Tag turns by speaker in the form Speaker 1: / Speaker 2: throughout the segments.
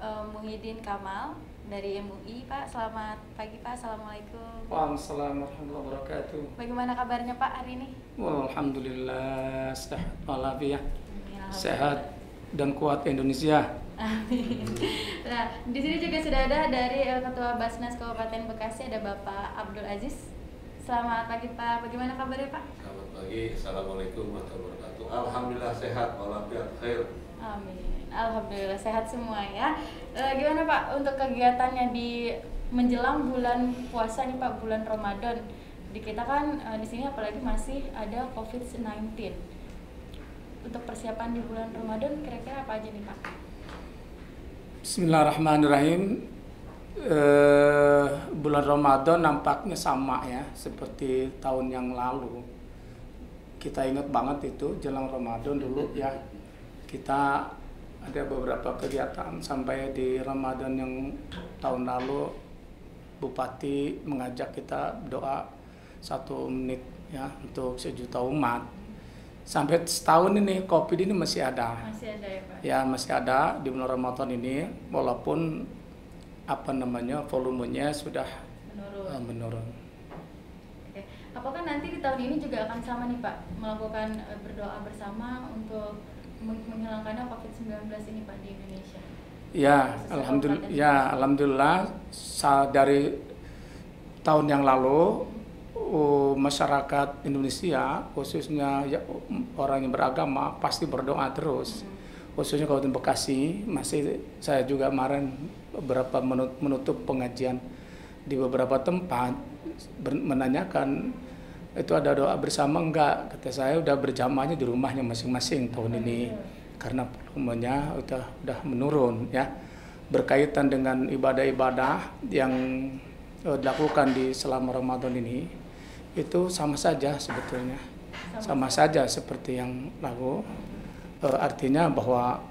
Speaker 1: uh, Muhyiddin Kamal dari MUI. Pak, selamat pagi Pak. Assalamualaikum.
Speaker 2: Waalaikumsalam warahmatullahi wabarakatuh.
Speaker 1: Bagaimana kabarnya Pak hari ini?
Speaker 2: Alhamdulillah sehat walafiat. Sehat dan kuat Indonesia.
Speaker 1: Amin. Nah, di sini juga sudah ada dari uh, Ketua Basnas Kabupaten Bekasi ada Bapak Abdul Aziz. Selamat pagi Pak, bagaimana kabarnya Pak?
Speaker 3: Selamat pagi, Assalamualaikum warahmatullahi wabarakatuh Alhamdulillah sehat, walafiat khair
Speaker 1: Amin, Alhamdulillah sehat semua ya e, Gimana Pak untuk kegiatannya di menjelang bulan puasa nih Pak, bulan Ramadan Di kita kan e, di sini apalagi masih ada COVID-19 Untuk persiapan di bulan Ramadan kira-kira apa aja nih Pak?
Speaker 2: Bismillahirrahmanirrahim eh, bulan Ramadan nampaknya sama ya seperti tahun yang lalu. Kita ingat banget itu jelang Ramadan dulu ya. Kita ada beberapa kegiatan sampai di Ramadan yang tahun lalu Bupati mengajak kita doa satu menit ya untuk sejuta umat. Sampai setahun ini kopi ini masih ada.
Speaker 1: Masih ada ya Pak?
Speaker 2: Ya masih ada di bulan Ramadan ini walaupun apa namanya volumenya sudah
Speaker 1: menurun.
Speaker 2: uh, menurun.
Speaker 1: Oke. Apakah nanti di tahun ini juga akan sama nih Pak melakukan uh, berdoa bersama untuk menghilangkan COVID-19 ini Pak di Indonesia?
Speaker 2: Ya, alhamdulillah. Ya, alhamdulillah dari tahun yang lalu uh, masyarakat Indonesia khususnya ya, orang yang beragama pasti berdoa terus. Hmm. Khususnya Kabupaten Bekasi masih saya juga kemarin beberapa menutup pengajian di beberapa tempat menanyakan itu ada doa bersama enggak. Kata saya udah berjamaahnya di rumahnya masing-masing tahun ini. Karena volumenya udah udah menurun ya. Berkaitan dengan ibadah-ibadah yang uh, dilakukan di selama Ramadan ini itu sama saja sebetulnya. Sama, sama saja. seperti yang lalu uh, artinya bahwa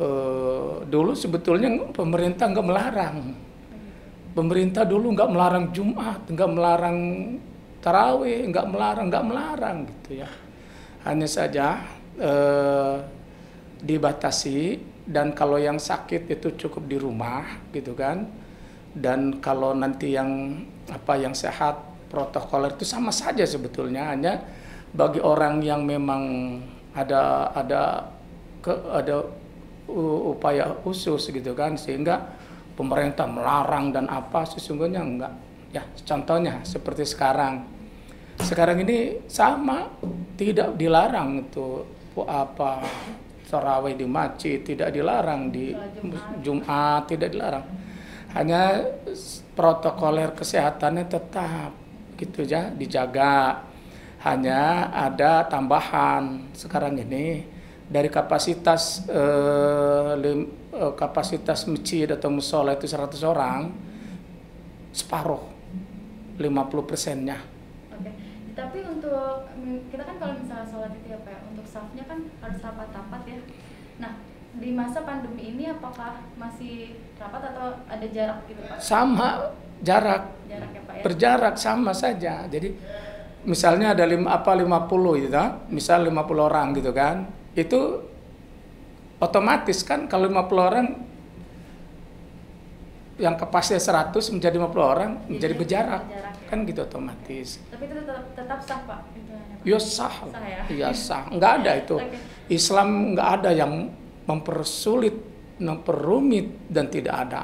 Speaker 2: uh, dulu sebetulnya pemerintah nggak melarang. Pemerintah dulu nggak melarang Jumat nggak melarang tarawih nggak melarang nggak melarang gitu ya. Hanya saja uh, dibatasi dan kalau yang sakit itu cukup di rumah gitu kan. Dan kalau nanti yang apa yang sehat protokoler itu sama saja sebetulnya. Hanya bagi orang yang memang ada ada ke ada upaya khusus gitu kan. Sehingga pemerintah melarang dan apa sesungguhnya enggak. Ya contohnya seperti sekarang sekarang ini sama tidak dilarang itu apa tarawih di masjid tidak dilarang di Jumat tidak dilarang hanya protokoler kesehatannya tetap gitu ya dijaga hanya ada tambahan sekarang ini dari kapasitas eh, lim, eh, kapasitas masjid atau musola itu 100 orang separuh 50 persennya.
Speaker 1: Tapi untuk kita kan kalau misalnya sholat itu ya Pak, untuk safnya kan harus rapat-rapat ya. Nah, di masa pandemi ini apakah masih rapat atau ada jarak gitu Pak?
Speaker 2: Sama, jarak.
Speaker 1: Jarak ya Pak ya?
Speaker 2: Berjarak sama saja. Jadi misalnya ada lima, apa 50 gitu, misal 50 orang gitu kan itu otomatis kan kalau 50 orang yang kapasitas 100 menjadi 50 orang Jadi menjadi berjarak berjarak ya. kan gitu otomatis.
Speaker 1: Tapi itu tetap, tetap sah pak?
Speaker 2: Ya sah, sah ya? ya sah, nggak ada itu.
Speaker 1: okay.
Speaker 2: Islam nggak ada yang mempersulit, memperumit dan tidak ada,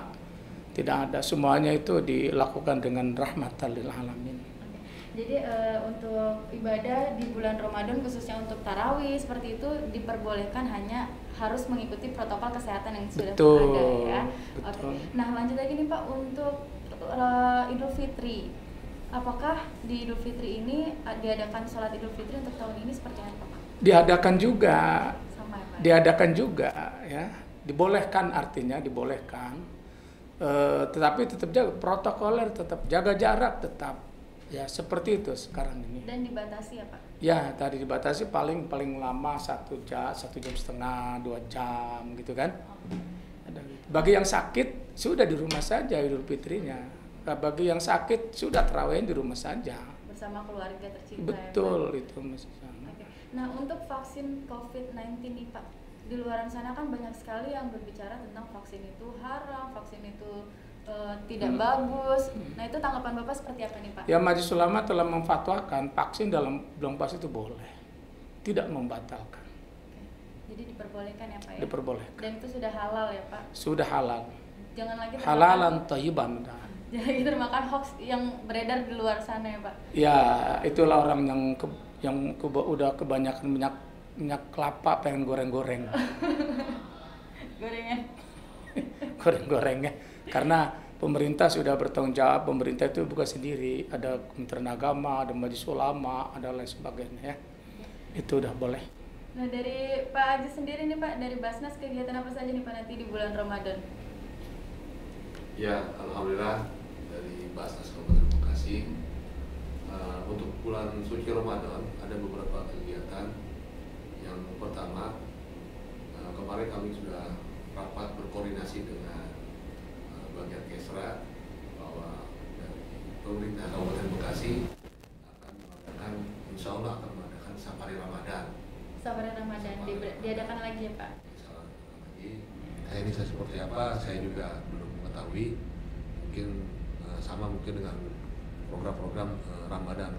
Speaker 2: tidak ada. Semuanya itu dilakukan dengan rahmatan lil alamin.
Speaker 1: Jadi uh, untuk ibadah di bulan Ramadan khususnya untuk tarawih seperti itu diperbolehkan hanya harus mengikuti protokol kesehatan yang sudah
Speaker 2: betul,
Speaker 1: ada ya.
Speaker 2: Betul.
Speaker 1: Oke. Nah lanjut lagi nih Pak untuk uh, Idul Fitri. Apakah di Idul Fitri ini diadakan sholat Idul Fitri untuk tahun ini seperti apa Pak?
Speaker 2: Diadakan juga.
Speaker 1: Sama ya Pak?
Speaker 2: Diadakan juga ya. Dibolehkan artinya dibolehkan. Uh, tetapi tetap jaga protokoler, tetap jaga jarak, tetap Ya seperti itu sekarang ini.
Speaker 1: Dan dibatasi ya Pak?
Speaker 2: Ya tadi dibatasi paling paling lama satu jam, satu jam setengah, dua jam gitu kan. Bagi yang sakit sudah di rumah saja Idul Fitrinya. Nah, bagi yang sakit sudah terawih di rumah saja.
Speaker 1: bersama keluarga tercinta
Speaker 2: betul
Speaker 1: ya,
Speaker 2: itu
Speaker 1: Oke. nah untuk vaksin COVID-19 nih Pak di luar sana kan banyak sekali yang berbicara tentang vaksin itu haram vaksin itu tidak hmm. bagus nah itu tanggapan Bapak seperti apa nih Pak?
Speaker 2: Ya Majelis Ulama telah memfatwakan vaksin dalam bulan puasa itu boleh tidak membatalkan
Speaker 1: jadi diperbolehkan ya Pak ya?
Speaker 2: Diperbolehkan.
Speaker 1: Dan itu sudah halal ya Pak?
Speaker 2: Sudah halal.
Speaker 1: Jangan lagi
Speaker 2: halalan thayyiban.
Speaker 1: Jangan lagi termakan hoax yang beredar di luar sana ya Pak?
Speaker 2: Ya, itulah orang yang ke, yang ke, udah kebanyakan minyak minyak kelapa pengen goreng-goreng.
Speaker 1: Gorengnya?
Speaker 2: Goreng-gorengnya. Karena pemerintah sudah bertanggung jawab, pemerintah itu bukan sendiri, ada Kementerian Agama, ada Majelis Ulama, ada lain sebagainya ya. Itu udah boleh.
Speaker 1: Nah dari Pak Aji sendiri nih Pak, dari Basnas kegiatan apa saja nih Pak nanti di bulan Ramadan?
Speaker 3: Ya, Alhamdulillah dari Basnas Kabupaten Bekasi uh, untuk bulan suci Ramadan ada beberapa kegiatan. Yang pertama uh, kemarin kami sudah rapat berkoordinasi dengan bagian Kesra bahwa dari pemerintah Kabupaten Bekasi akan mengadakan Insya Allah akan mengadakan safari Ramadan
Speaker 1: Safari Ramadan di, diadakan lagi ya Pak?
Speaker 3: Nah ini saya seperti apa saya juga belum mengetahui mungkin uh, sama mungkin dengan program-program uh, Ramadan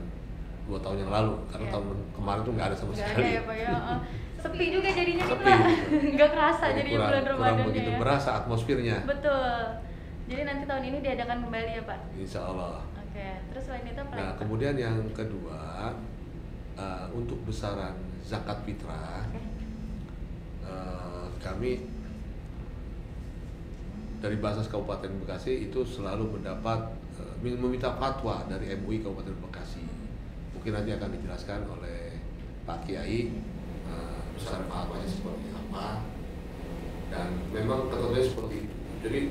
Speaker 3: dua tahun yang lalu karena ya. tahun kemarin tuh nggak ada sama
Speaker 1: gak
Speaker 3: sekali.
Speaker 1: Ada ya Pak ya. Sepi juga jadinya
Speaker 3: Sepi, nih Pak.
Speaker 1: Nggak kerasa jadi
Speaker 3: kurang,
Speaker 1: bulan Ramadan
Speaker 3: kurang begitu
Speaker 1: ya.
Speaker 3: berasa atmosfernya.
Speaker 1: Betul. Jadi nanti tahun ini diadakan kembali ya Pak?
Speaker 3: Insya Allah.
Speaker 1: Oke. Terus selain itu apa?
Speaker 3: Nah kemudian yang kedua uh, untuk besaran zakat fitrah uh, kami dari Basas Kabupaten Bekasi itu selalu mendapat uh, meminta fatwa dari MUI Kabupaten Bekasi mungkin nanti akan dijelaskan oleh Pak Kiai uh, besaran fatwanya seperti apa dan memang tentunya seperti itu jadi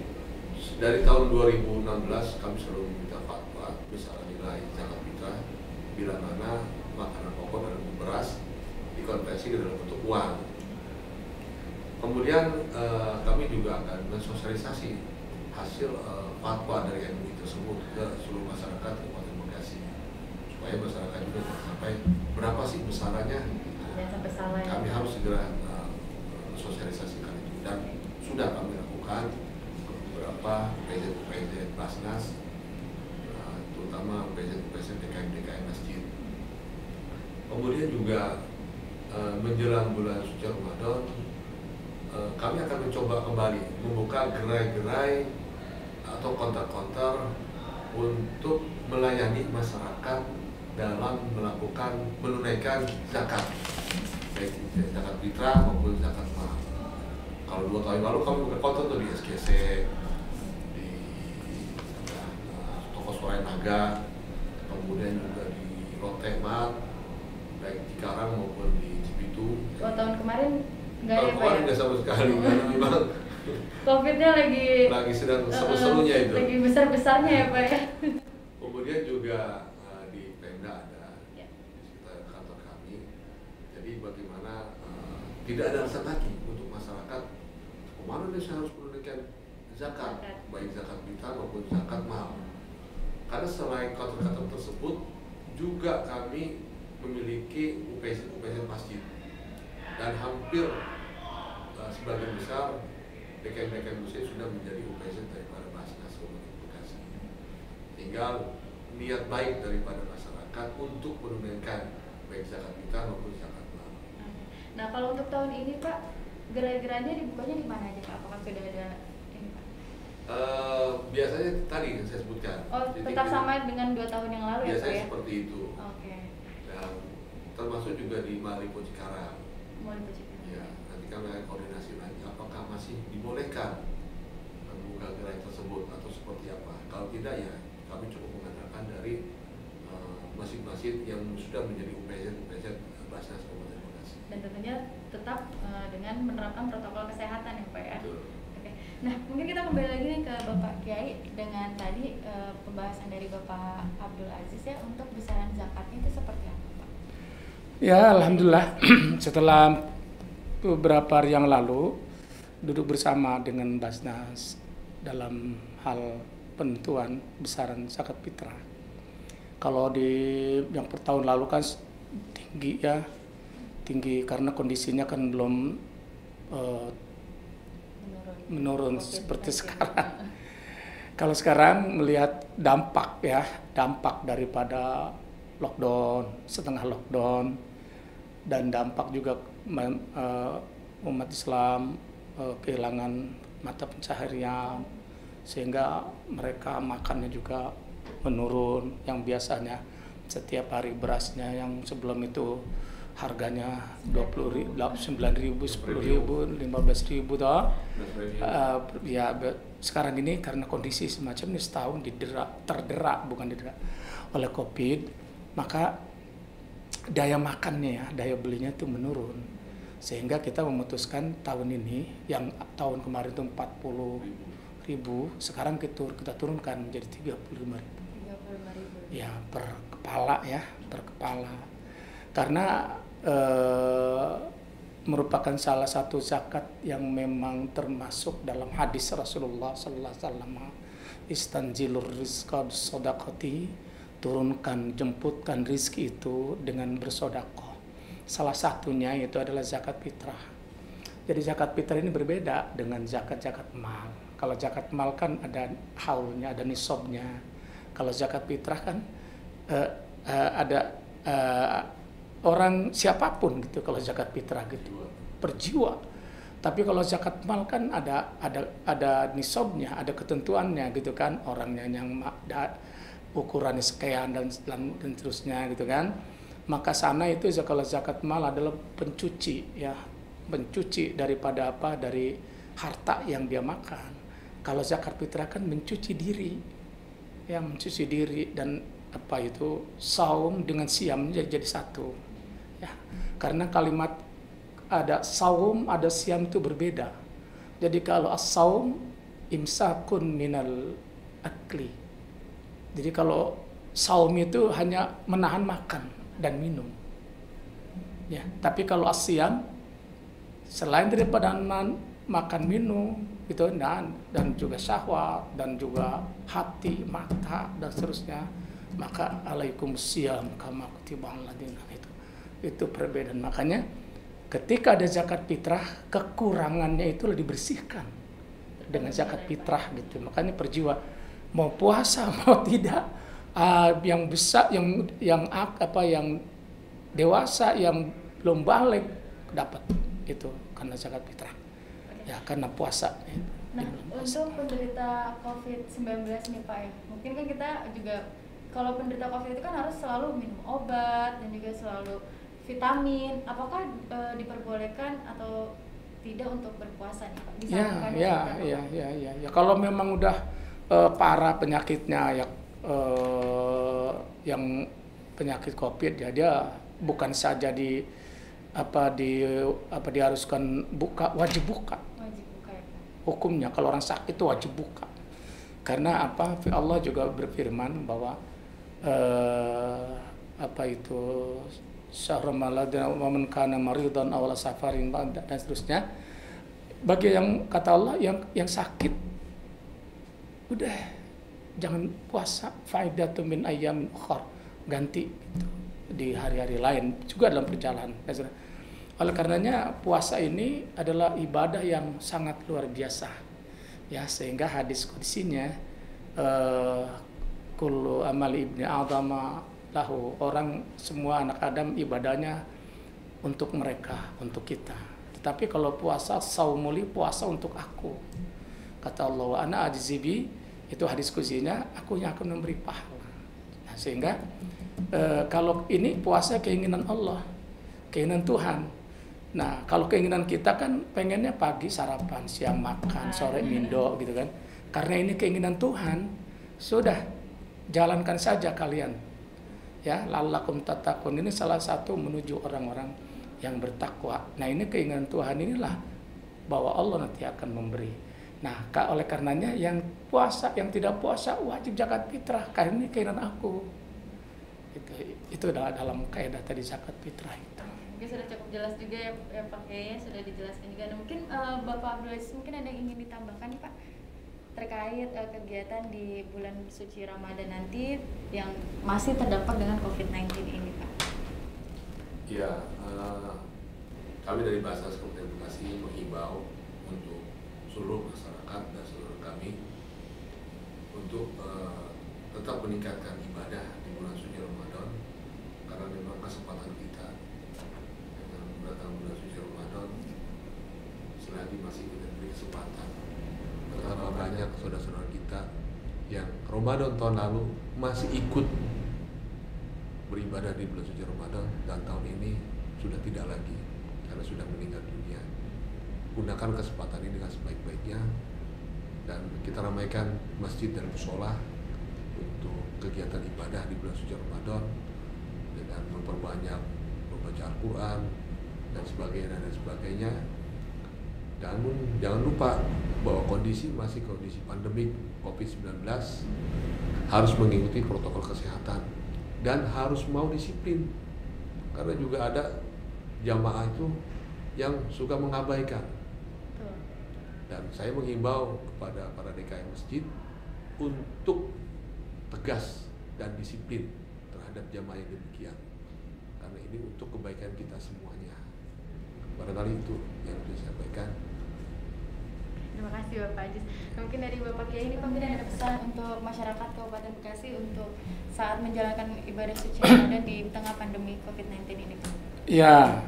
Speaker 3: dari tahun 2016 kami selalu meminta fatwa besaran nilai zakat fitrah bila mana makanan pokok dan beras dikonversi ke dalam bentuk uang. Kemudian uh, kami juga akan mensosialisasi hasil uh, fatwa dari MUI tersebut ke seluruh masyarakat Kabupaten Bekasi supaya masyarakat juga sampai berapa sih besarannya.
Speaker 1: Ya.
Speaker 3: Kami harus segera uh, sosialisasikan itu dan sudah kami lakukan beberapa PZ-PZ Basnas terutama PZ-PZ DKM-DKM Masjid Kemudian juga uh, menjelang bulan suci Ramadan uh, kami akan mencoba kembali membuka gerai-gerai atau konter-konter untuk melayani masyarakat dalam melakukan menunaikan zakat baik zakat fitrah maupun zakat mal. Kalau dua tahun lalu kami buka konter di SGC, di ya, Surai Naga, kemudian juga di Rotemat, baik di Karang maupun di Cibitu.
Speaker 1: Oh tahun kemarin
Speaker 3: nggak ya kemarin ya? nggak sama sekali karena memang
Speaker 1: Covidnya lagi
Speaker 3: lagi sedang seru-serunya itu.
Speaker 1: Lagi besar-besarnya ya pak ya.
Speaker 3: Kemudian juga uh, di Pemda ada ya. di sekitar kantor kami. Jadi bagaimana uh, tidak ada alasan lagi untuk masyarakat ke mana saya harus menunaikan zakat, zakat. baik zakat fitrah maupun zakat mal. Karena selain kantor-kantor tersebut juga kami memiliki UPZ-UPZ masjid dan hampir uh, sebagian besar DKM-DKM masjid sudah menjadi UPZ daripada Kabupaten Bekasi. Tinggal niat baik daripada masyarakat untuk menunaikan baik zakat fitrah maupun zakat mal.
Speaker 1: Nah kalau untuk tahun ini Pak, gerai-gerainya dibukanya di mana aja Pak? Apakah sudah ada?
Speaker 3: Uh, biasanya tadi yang saya sebutkan.
Speaker 1: Oh, tetap sama dengan dua tahun yang lalu
Speaker 3: ya Pak
Speaker 1: ya?
Speaker 3: seperti itu.
Speaker 1: Oke. Okay
Speaker 3: termasuk juga di Malipo Cikarang.
Speaker 1: Malipo Cikarang.
Speaker 3: Ya, nanti kami akan koordinasi lagi apakah masih dibolehkan membuka gerai tersebut atau seperti apa. Kalau tidak ya kami cukup mengandalkan dari eh, masjid-masjid uh, yang sudah menjadi UPZ UPZ Basnas Kabupaten Bekasi.
Speaker 1: Dan tentunya tetap uh, dengan menerapkan protokol kesehatan ya Pak ya.
Speaker 3: Betul.
Speaker 1: Oke. Nah, mungkin kita kembali lagi nih Kiai dengan tadi uh, pembahasan dari Bapak Abdul Aziz ya untuk besaran zakatnya itu seperti apa?
Speaker 2: Ya, alhamdulillah setelah beberapa hari yang lalu duduk bersama dengan Basnas dalam hal penentuan besaran zakat fitrah. Kalau di yang per tahun lalu kan tinggi ya, tinggi karena kondisinya kan belum uh, menurun, menurun seperti sekarang. Kalau sekarang melihat dampak ya, dampak daripada lockdown, setengah lockdown, dan dampak juga uh, umat Islam uh, kehilangan mata pencaharian, sehingga mereka makannya juga menurun yang biasanya setiap hari berasnya yang sebelum itu harganya dua puluh ribu, sembilan ribu, sepuluh ribu, lima belas ribu toh. Uh, ya sekarang ini karena kondisi semacam ini setahun didera, terderak bukan didera oleh covid, maka daya makannya ya, daya belinya itu menurun. Sehingga kita memutuskan tahun ini yang tahun kemarin itu empat puluh ribu, sekarang kita, kita turunkan menjadi tiga puluh lima ribu. Ya per kepala ya per kepala. Karena eh, merupakan salah satu zakat yang memang termasuk dalam hadis Rasulullah Sallallahu Alaihi Wasallam. Istanjilur rizqa sodakoti turunkan jemputkan rizki itu dengan bersodakoh. Salah satunya itu adalah zakat fitrah. Jadi zakat fitrah ini berbeda dengan zakat zakat mal. Kalau zakat mal kan ada haulnya ada nisabnya. Kalau zakat fitrah kan uh, uh, ada uh, orang siapa pun gitu kalau zakat fitrah gitu per jiwa. Tapi kalau zakat mal kan ada ada ada nisabnya, ada ketentuannya gitu kan orangnya yang ada ukurannya sekian dan, dan dan terusnya gitu kan. Maka sana itu kalau zakat mal adalah pencuci ya, pencuci daripada apa dari harta yang dia makan. Kalau zakat fitrah kan mencuci diri yang mencuci diri dan apa itu saum dengan siam jadi satu ya. Karena kalimat ada saum ada siam itu berbeda. Jadi kalau as-saum imsakun minal akli. Jadi kalau saum itu hanya menahan makan dan minum. Ya. Tapi kalau asyam selain daripada makan minum itu dan dan juga syahwat dan juga hati mata dan seterusnya maka alaikum siam kama kutiba itu itu perbedaan. Makanya ketika ada zakat fitrah kekurangannya itu dibersihkan dengan zakat fitrah gitu. Makanya perjiwa mau puasa mau tidak uh, yang besar yang yang apa yang dewasa yang belum balik dapat itu karena zakat fitrah. Ya karena puasa.
Speaker 1: Nah, untuk penderita COVID-19 nih Pak ya, mungkin kan kita juga kalau penderita COVID itu kan harus selalu minum obat dan juga selalu vitamin. Apakah e, diperbolehkan atau tidak untuk berpuasa nih Pak?
Speaker 2: Bisa ya, ya, ya, ya, ya, ya. Kalau memang udah e, parah penyakitnya ya e, yang penyakit COVID ya dia bukan saja di apa di apa diharuskan buka wajib buka hukumnya kalau orang sakit itu wajib buka karena apa Allah juga berfirman bahwa uh, apa itu syahrul maladina wa man kana maridan aw safarin dan seterusnya. Bagi yang kata Allah yang yang sakit udah jangan puasa. Faidatu min ayyamin ukhra ganti gitu, di hari-hari lain juga dalam perjalanan. Oleh karenanya puasa ini adalah ibadah yang sangat luar biasa. Ya, sehingga hadis kudisinya uh, kullu amal ibni adama lahu orang semua anak Adam ibadahnya untuk mereka, untuk kita. Tetapi kalau puasa saumuli puasa untuk aku. Kata Allah, ana ajzibi itu hadis kusinya, aku yang akan memberi pahala. Nah, sehingga uh, kalau ini puasa keinginan Allah, keinginan Tuhan Nah, kalau keinginan kita kan pengennya pagi sarapan, siang makan, sore mindo gitu kan. Karena ini keinginan Tuhan, sudah jalankan saja kalian. Ya, lalakum tatakun ini salah satu menuju orang-orang yang bertakwa. Nah, ini keinginan Tuhan inilah bahwa Allah nanti akan memberi. Nah, oleh karenanya yang puasa, yang tidak puasa wajib zakat fitrah karena ini keinginan aku. Itu itu dalam kaidah tadi zakat fitrah itu
Speaker 1: mungkin sudah cukup jelas juga ya, ya sudah dijelaskan juga. Nah, mungkin uh, Bapak Abdul mungkin ada yang ingin ditambahkan nih Pak terkait uh, kegiatan di bulan suci Ramadan nanti yang masih terdampak dengan COVID-19 ini Pak.
Speaker 3: Ya, uh, kami dari Basnas Kabupaten Bekasi menghimbau untuk seluruh masyarakat dan seluruh kami untuk uh, tetap meningkatkan ibadah di bulan suci Ramadan karena memang kesempatan kita dengan datang bulan suci Ramadan selagi masih kita beri kesempatan betapa banyak saudara-saudara kita yang Ramadan tahun lalu masih ikut beribadah di bulan suci Ramadan dan tahun ini sudah tidak lagi karena sudah meninggal dunia? Gunakan kesempatan ini dengan sebaik-baiknya dan kita ramaikan masjid dan musola untuk kegiatan ibadah di bulan suci Ramadan dengan memperbanyak membaca Al-Quran dan sebagainya dan sebagainya namun jangan lupa bahwa kondisi masih kondisi pandemik COVID-19 harus mengikuti protokol kesehatan dan harus mau disiplin. Karena juga ada jamaah itu yang suka mengabaikan. Dan saya menghimbau kepada para DKM masjid untuk tegas dan disiplin terhadap jamaah yang demikian. Karena ini untuk kebaikan kita semuanya. Barangkali itu yang bisa saya sampaikan
Speaker 1: Terima kasih Bapak Ajis. Mungkin dari Bapak Kiai ini Pak ada pesan untuk masyarakat Kabupaten Bekasi untuk saat menjalankan ibadah suci Ramadan di tengah pandemi COVID-19 ini.
Speaker 2: Ya,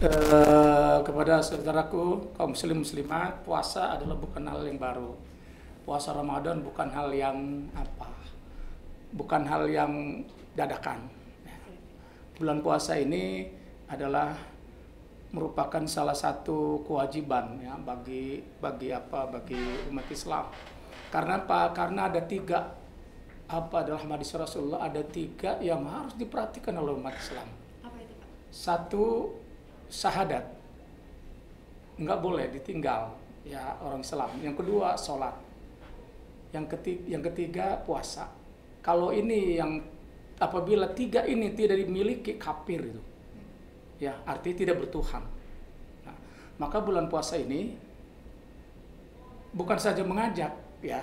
Speaker 2: eh, kepada saudaraku kaum muslim muslimat, puasa adalah bukan hal yang baru. Puasa Ramadan bukan hal yang apa, bukan hal yang dadakan. Bulan puasa ini adalah merupakan salah satu kewajiban ya bagi bagi apa bagi umat Islam. Karena apa? Karena ada tiga apa adalah hadis Rasulullah ada tiga yang harus diperhatikan oleh umat Islam.
Speaker 1: Apa itu Pak?
Speaker 2: Satu syahadat nggak boleh ditinggal ya orang Islam. Yang kedua sholat. Yang ketiga, yang ketiga puasa. Kalau ini yang apabila tiga ini tidak dimiliki kafir itu ya artinya tidak bertuhan. Nah, maka bulan puasa ini bukan saja mengajak, ya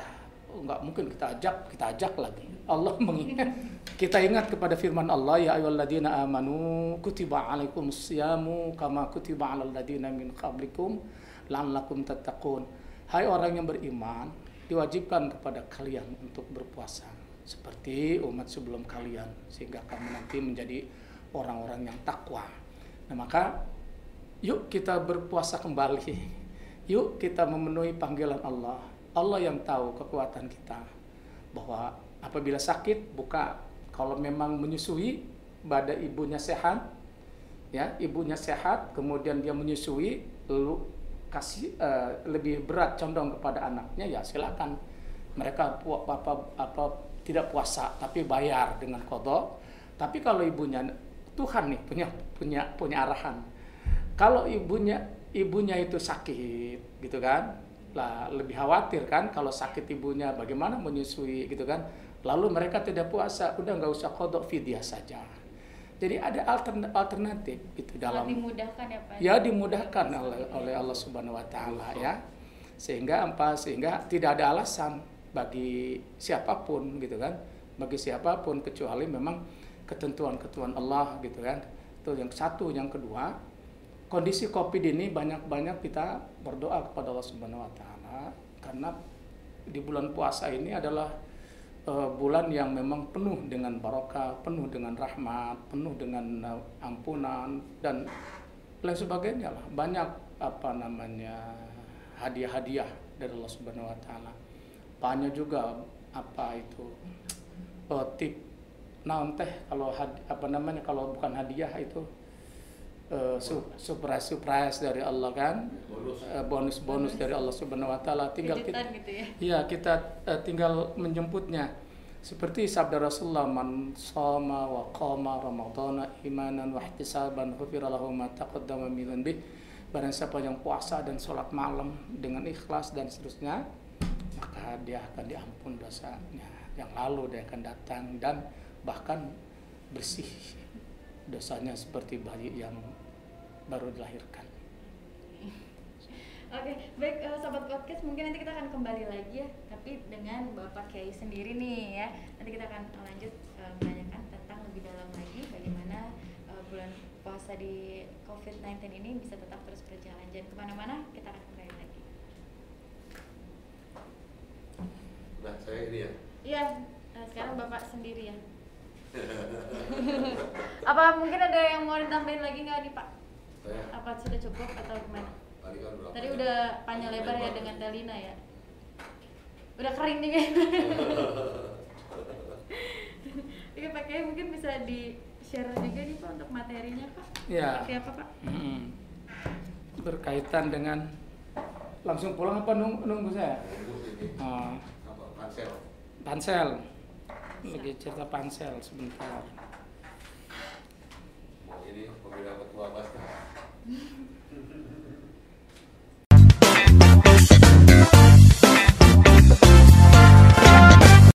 Speaker 2: nggak mungkin kita ajak, kita ajak lagi. Allah mengingat, kita ingat kepada firman Allah ya ayyuhalladzina amanu kutiba alaikumusyamu kama kutiba alal ladzina min qablikum la'allakum tattaqun. Hai orang yang beriman, diwajibkan kepada kalian untuk berpuasa seperti umat sebelum kalian sehingga kamu nanti menjadi orang-orang yang takwa. Nah, maka yuk kita berpuasa kembali. Yuk kita memenuhi panggilan Allah. Allah yang tahu kekuatan kita. Bahwa apabila sakit buka kalau memang menyusui pada ibunya sehat ya, ibunya sehat kemudian dia menyusui lalu kasih uh, lebih berat condong kepada anaknya ya silakan mereka apa apa, apa tidak puasa tapi bayar dengan kodok tapi kalau ibunya Tuhan nih punya punya punya arahan. Kalau ibunya ibunya itu sakit gitu kan, lah lebih khawatir kan kalau sakit ibunya bagaimana menyusui gitu kan. Lalu mereka tidak puasa, udah nggak usah kodok fidyah saja. Jadi ada alternatif itu dalam
Speaker 1: dimudahkan ya Pak.
Speaker 2: Ya dimudahkan oleh oleh Allah Subhanahu wa taala ya. Sehingga apa? Sehingga tidak ada alasan bagi siapa pun gitu kan. Bagi siapa pun kecuali memang ketentuan-ketentuan Allah gitu kan. Itu yang satu yang kedua kondisi covid ini banyak-banyak kita berdoa kepada Allah Subhanahu Wa Taala karena di bulan puasa ini adalah uh, bulan yang memang penuh dengan barokah penuh dengan rahmat penuh dengan uh, ampunan dan lain sebagainya lah. Banyak apa namanya hadiah-hadiah dari Allah Subhanahu Wa Taala. Banyak juga apa itu uh, tip naon teh kalau apa namanya kalau bukan hadiah itu uh, surprise surprise dari Allah kan? Bonus. Uh, bonus dari Allah Subhanahu Wa Taala. Tinggal kita gitu ya? ya kita uh, tinggal menjemputnya. Seperti sabda Rasulullah man sama wa qama ramadhana imanan wa ihtisaban ghufira lahu ma taqaddama min dhanbi. Barang siapa yang puasa dan sholat malam dengan ikhlas dan seterusnya maka dia akan diampun dosanya. Yang lalu dia akan datang dan bahkan bersih dosanya seperti bayi yang baru dilahirkan.
Speaker 1: Oke, baik uh, sahabat podcast mungkin nanti kita akan kembali lagi ya, tapi dengan Bapak Kiai sendiri nih ya. Nanti kita akan lanjut uh, menanyakan tentang lebih dalam lagi bagaimana uh, bulan puasa di COVID-19 ini bisa tetap terus berjalan. Jangan ke mana-mana, kita akan kembali lagi.
Speaker 3: Nah, saya ini ya.
Speaker 1: Iya, uh, sekarang Bapak sendiri ya. Apa mungkin ada yang mau ditambahin lagi nggak nih Pak?
Speaker 3: Saya
Speaker 1: Apa sudah cukup atau gimana?
Speaker 3: tadi kan berapa?
Speaker 1: Tadi udah panjang lebar ya dengan Telina ya. Udah kering nih kayaknya. Oke Pak Kiai mungkin bisa di share juga nih Pak untuk materinya Pak.
Speaker 2: Ya.
Speaker 1: Seperti apa Pak?
Speaker 2: Hmm. Berkaitan dengan langsung pulang apa nunggu, nunggu saya?
Speaker 3: Nunggu ini
Speaker 2: Oh,
Speaker 3: apa pansel.
Speaker 2: pansel lagi cerita pansel sebentar. Mau Ini pemilihan ketua basket. Kan?